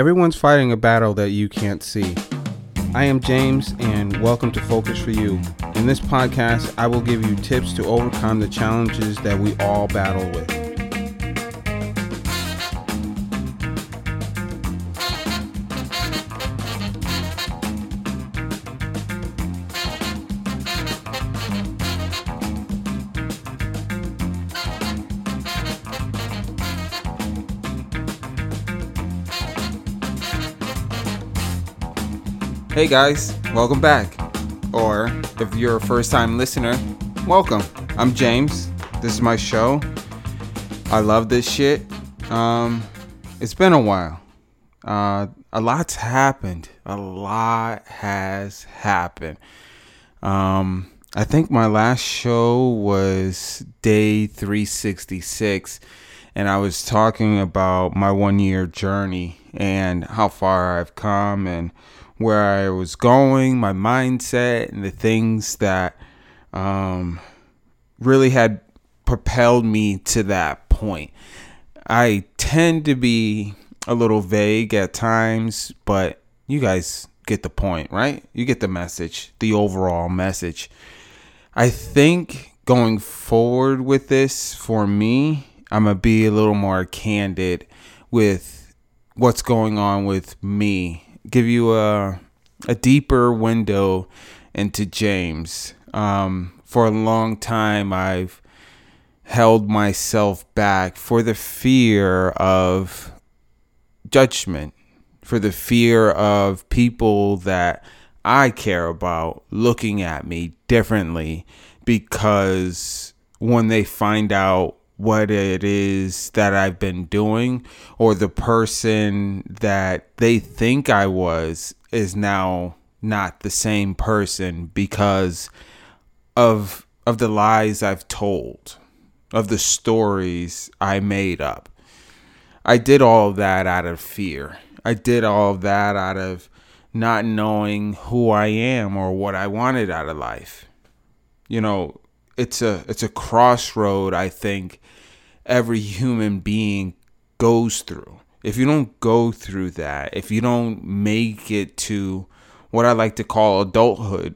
Everyone's fighting a battle that you can't see. I am James, and welcome to Focus for You. In this podcast, I will give you tips to overcome the challenges that we all battle with. Hey guys, welcome back. Or if you're a first time listener, welcome. I'm James. This is my show. I love this shit. Um, it's been a while. Uh, a lot's happened. A lot has happened. Um, I think my last show was day 366, and I was talking about my one year journey and how far I've come and where I was going, my mindset, and the things that um, really had propelled me to that point. I tend to be a little vague at times, but you guys get the point, right? You get the message, the overall message. I think going forward with this for me, I'm going to be a little more candid with what's going on with me give you a a deeper window into James. Um, for a long time, I've held myself back for the fear of judgment, for the fear of people that I care about looking at me differently because when they find out what it is that I've been doing or the person that they think I was is now not the same person because of of the lies I've told, of the stories I made up. I did all of that out of fear. I did all of that out of not knowing who I am or what I wanted out of life. You know, it's a it's a crossroad I think every human being goes through. If you don't go through that, if you don't make it to what I like to call adulthood,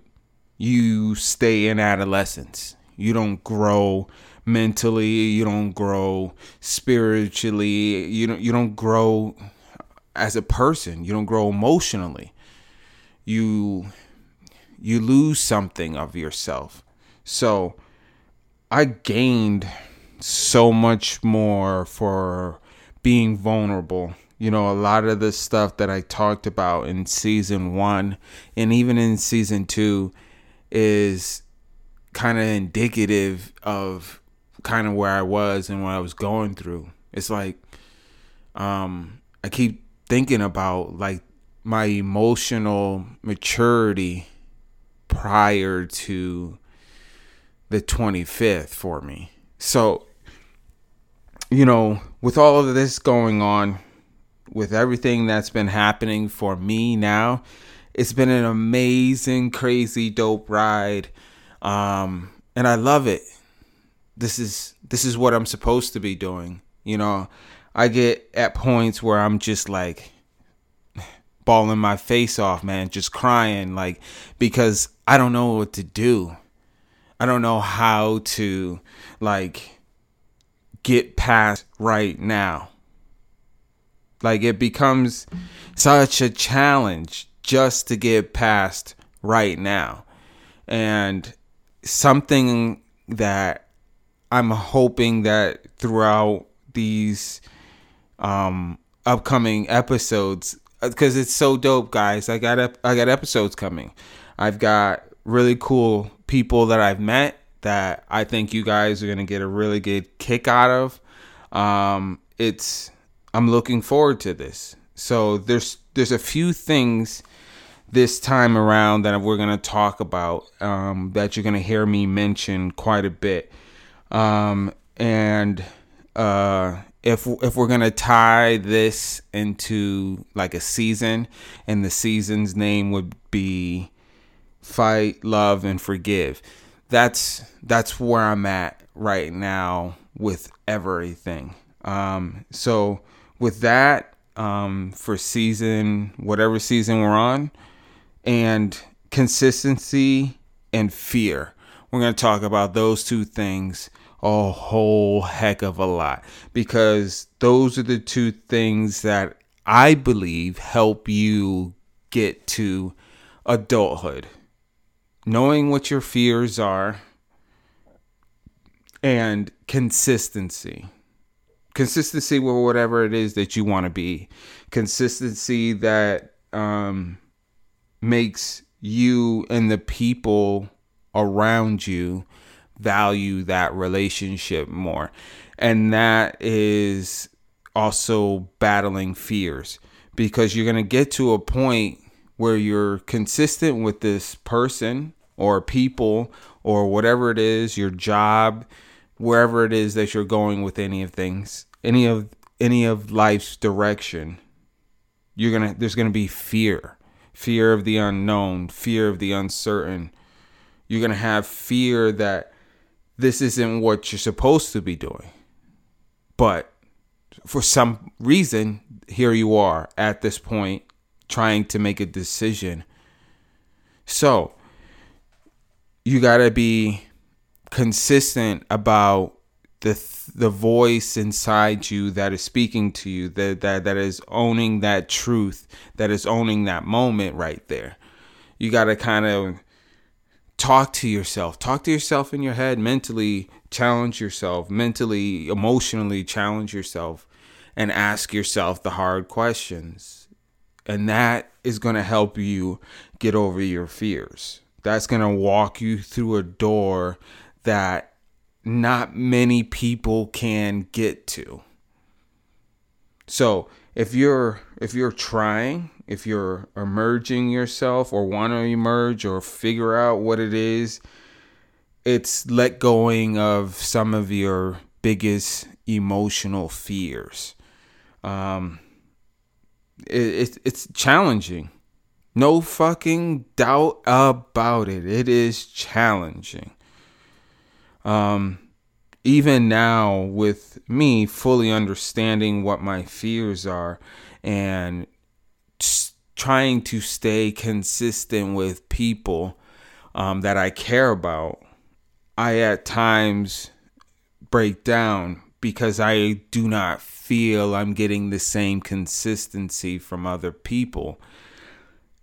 you stay in adolescence. You don't grow mentally, you don't grow spiritually, you don't you don't grow as a person, you don't grow emotionally. You you lose something of yourself. So I gained so much more for being vulnerable. You know, a lot of the stuff that I talked about in season one and even in season two is kind of indicative of kind of where I was and what I was going through. It's like um I keep thinking about like my emotional maturity prior to the 25th for me. So, you know, with all of this going on, with everything that's been happening for me now, it's been an amazing, crazy, dope ride. Um, and I love it. This is this is what I'm supposed to be doing. You know, I get at points where I'm just like bawling my face off, man, just crying like because I don't know what to do. I don't know how to like get past right now. Like it becomes such a challenge just to get past right now. And something that I'm hoping that throughout these um upcoming episodes because it's so dope guys i got i got episodes coming i've got really cool people that I've met that I think you guys are gonna get a really good kick out of. Um, it's I'm looking forward to this. So there's there's a few things this time around that we're gonna talk about um, that you're gonna hear me mention quite a bit. Um, and uh, if if we're gonna tie this into like a season, and the season's name would be fight, love, and forgive. That's that's where I'm at right now with everything. Um, so with that, um, for season, whatever season we're on, and consistency and fear. We're to talk about those two things a whole heck of a lot because those are the two things that I believe help you get to adulthood. Knowing what your fears are and consistency. Consistency with whatever it is that you want to be. Consistency that um, makes you and the people around you value that relationship more. And that is also battling fears because you're going to get to a point where you're consistent with this person or people or whatever it is, your job, wherever it is that you're going with any of things, any of any of life's direction. You're to there's to be fear. Fear of the unknown, fear of the uncertain. You're to have fear that this isn't what you're supposed to be doing. But for some reason, here you are at this point trying to make a decision. So, you got to be consistent about the the voice inside you that is speaking to you that that that is owning that truth that is owning that moment right there. You got to kind of talk to yourself. Talk to yourself in your head mentally challenge yourself mentally emotionally challenge yourself and ask yourself the hard questions and that is going to help you get over your fears that's going to walk you through a door that not many people can get to so if you're if you're trying if you're emerging yourself or want to emerge or figure out what it is, it's let going of some of your biggest emotional fears. Um, it, it, it's challenging. No fucking doubt about it. It is challenging. Um, even now, with me fully understanding what my fears are and trying to stay consistent with people um, that I care about, I at times break down because I do not feel I'm getting the same consistency from other people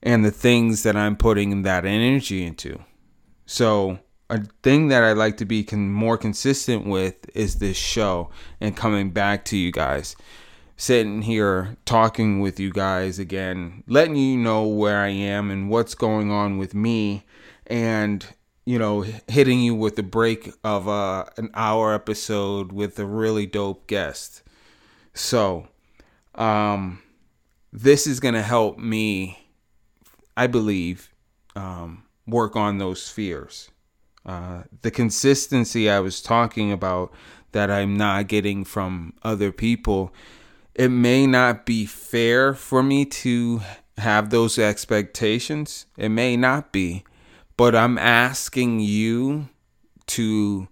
and the things that I'm putting that energy into. So, a thing that I like to be con- more consistent with is this show and coming back to you guys sitting here talking with you guys again, letting you know where I am and what's going on with me, and you know, hitting you with the break of uh, an hour episode with a really dope guest. So, um, this is gonna help me, I believe, um, work on those fears. Uh, the consistency I was talking about that I'm not getting from other people it may not be fair for me to have those expectations. It may not be, but I'm asking you to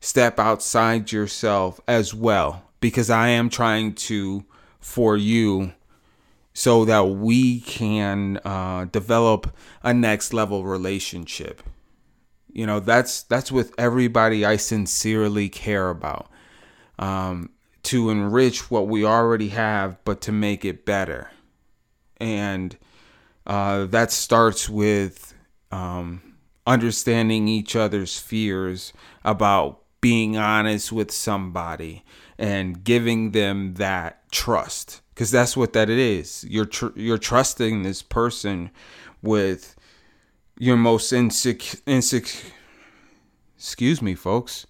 step outside yourself as well because I am trying to for you so that we can uh, develop a next level relationship. You know, that's that's with everybody I sincerely care about. Um, to enrich what we already have, but to make it better. And uh, that starts with um, understanding each other's fears about being honest with somebody and giving them that trust. Because that's what that it is. You're tr- you're trusting this person with your most insecure insecure excuse me folks.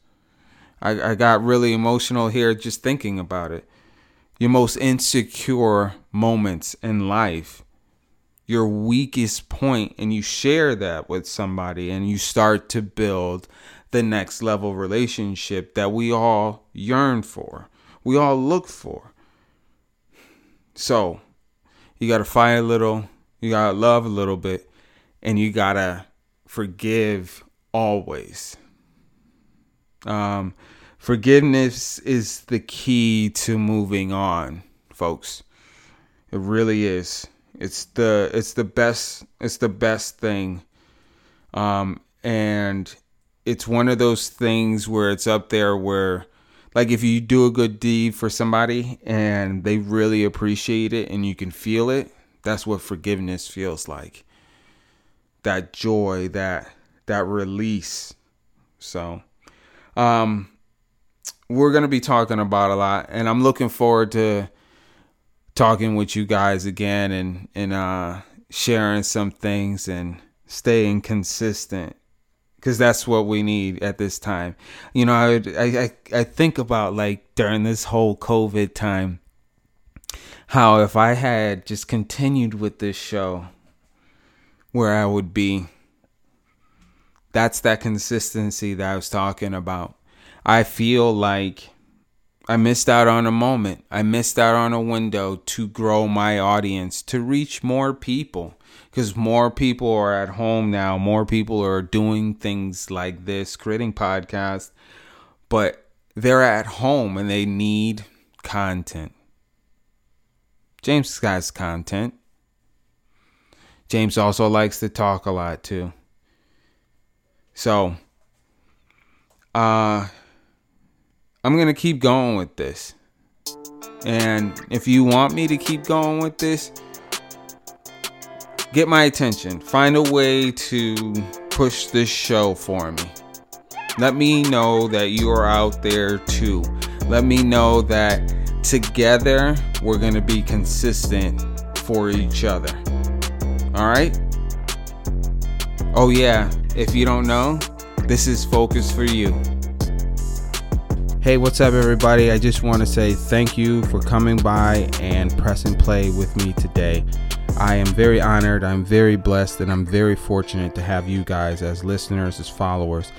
I, I got really emotional here just thinking about it. Your most insecure moments in life, your weakest point, and you share that with somebody, and you start to build the next level relationship that we all yearn for, we all look for. So, you got to fight a little, you got to love a little bit, and you got to forgive always. Um, forgiveness is the key to moving on, folks. It really is. It's the it's the best it's the best thing. Um and it's one of those things where it's up there where like if you do a good deed for somebody and they really appreciate it and you can feel it, that's what forgiveness feels like. That joy, that that release. So um we're going to be talking about a lot and I'm looking forward to talking with you guys again and and uh sharing some things and staying consistent because that's what we need at this time. You know, I, I I think about like during this whole COVID time, how if I had just continued with this show, where I would be. That's that consistency that I was talking about. I feel like I missed out on a moment. I missed out on a window to grow my audience, to reach more people. Because more people are at home now. More people are doing things like this, creating podcasts. But they're at home and they need content. James has content. James also likes to talk a lot too. So, uh, I'm going to keep going with this. And if you want me to keep going with this, get my attention. Find a way to push this show for me. Let me know that you are out there too. Let me know that together we're going to be consistent for each other. All right? Oh, yeah. If you don't know, this is Focus for You. Hey, what's up, everybody? I just want to say thank you for coming by and pressing play with me today. I am very honored, I'm very blessed, and I'm very fortunate to have you guys as listeners, as followers.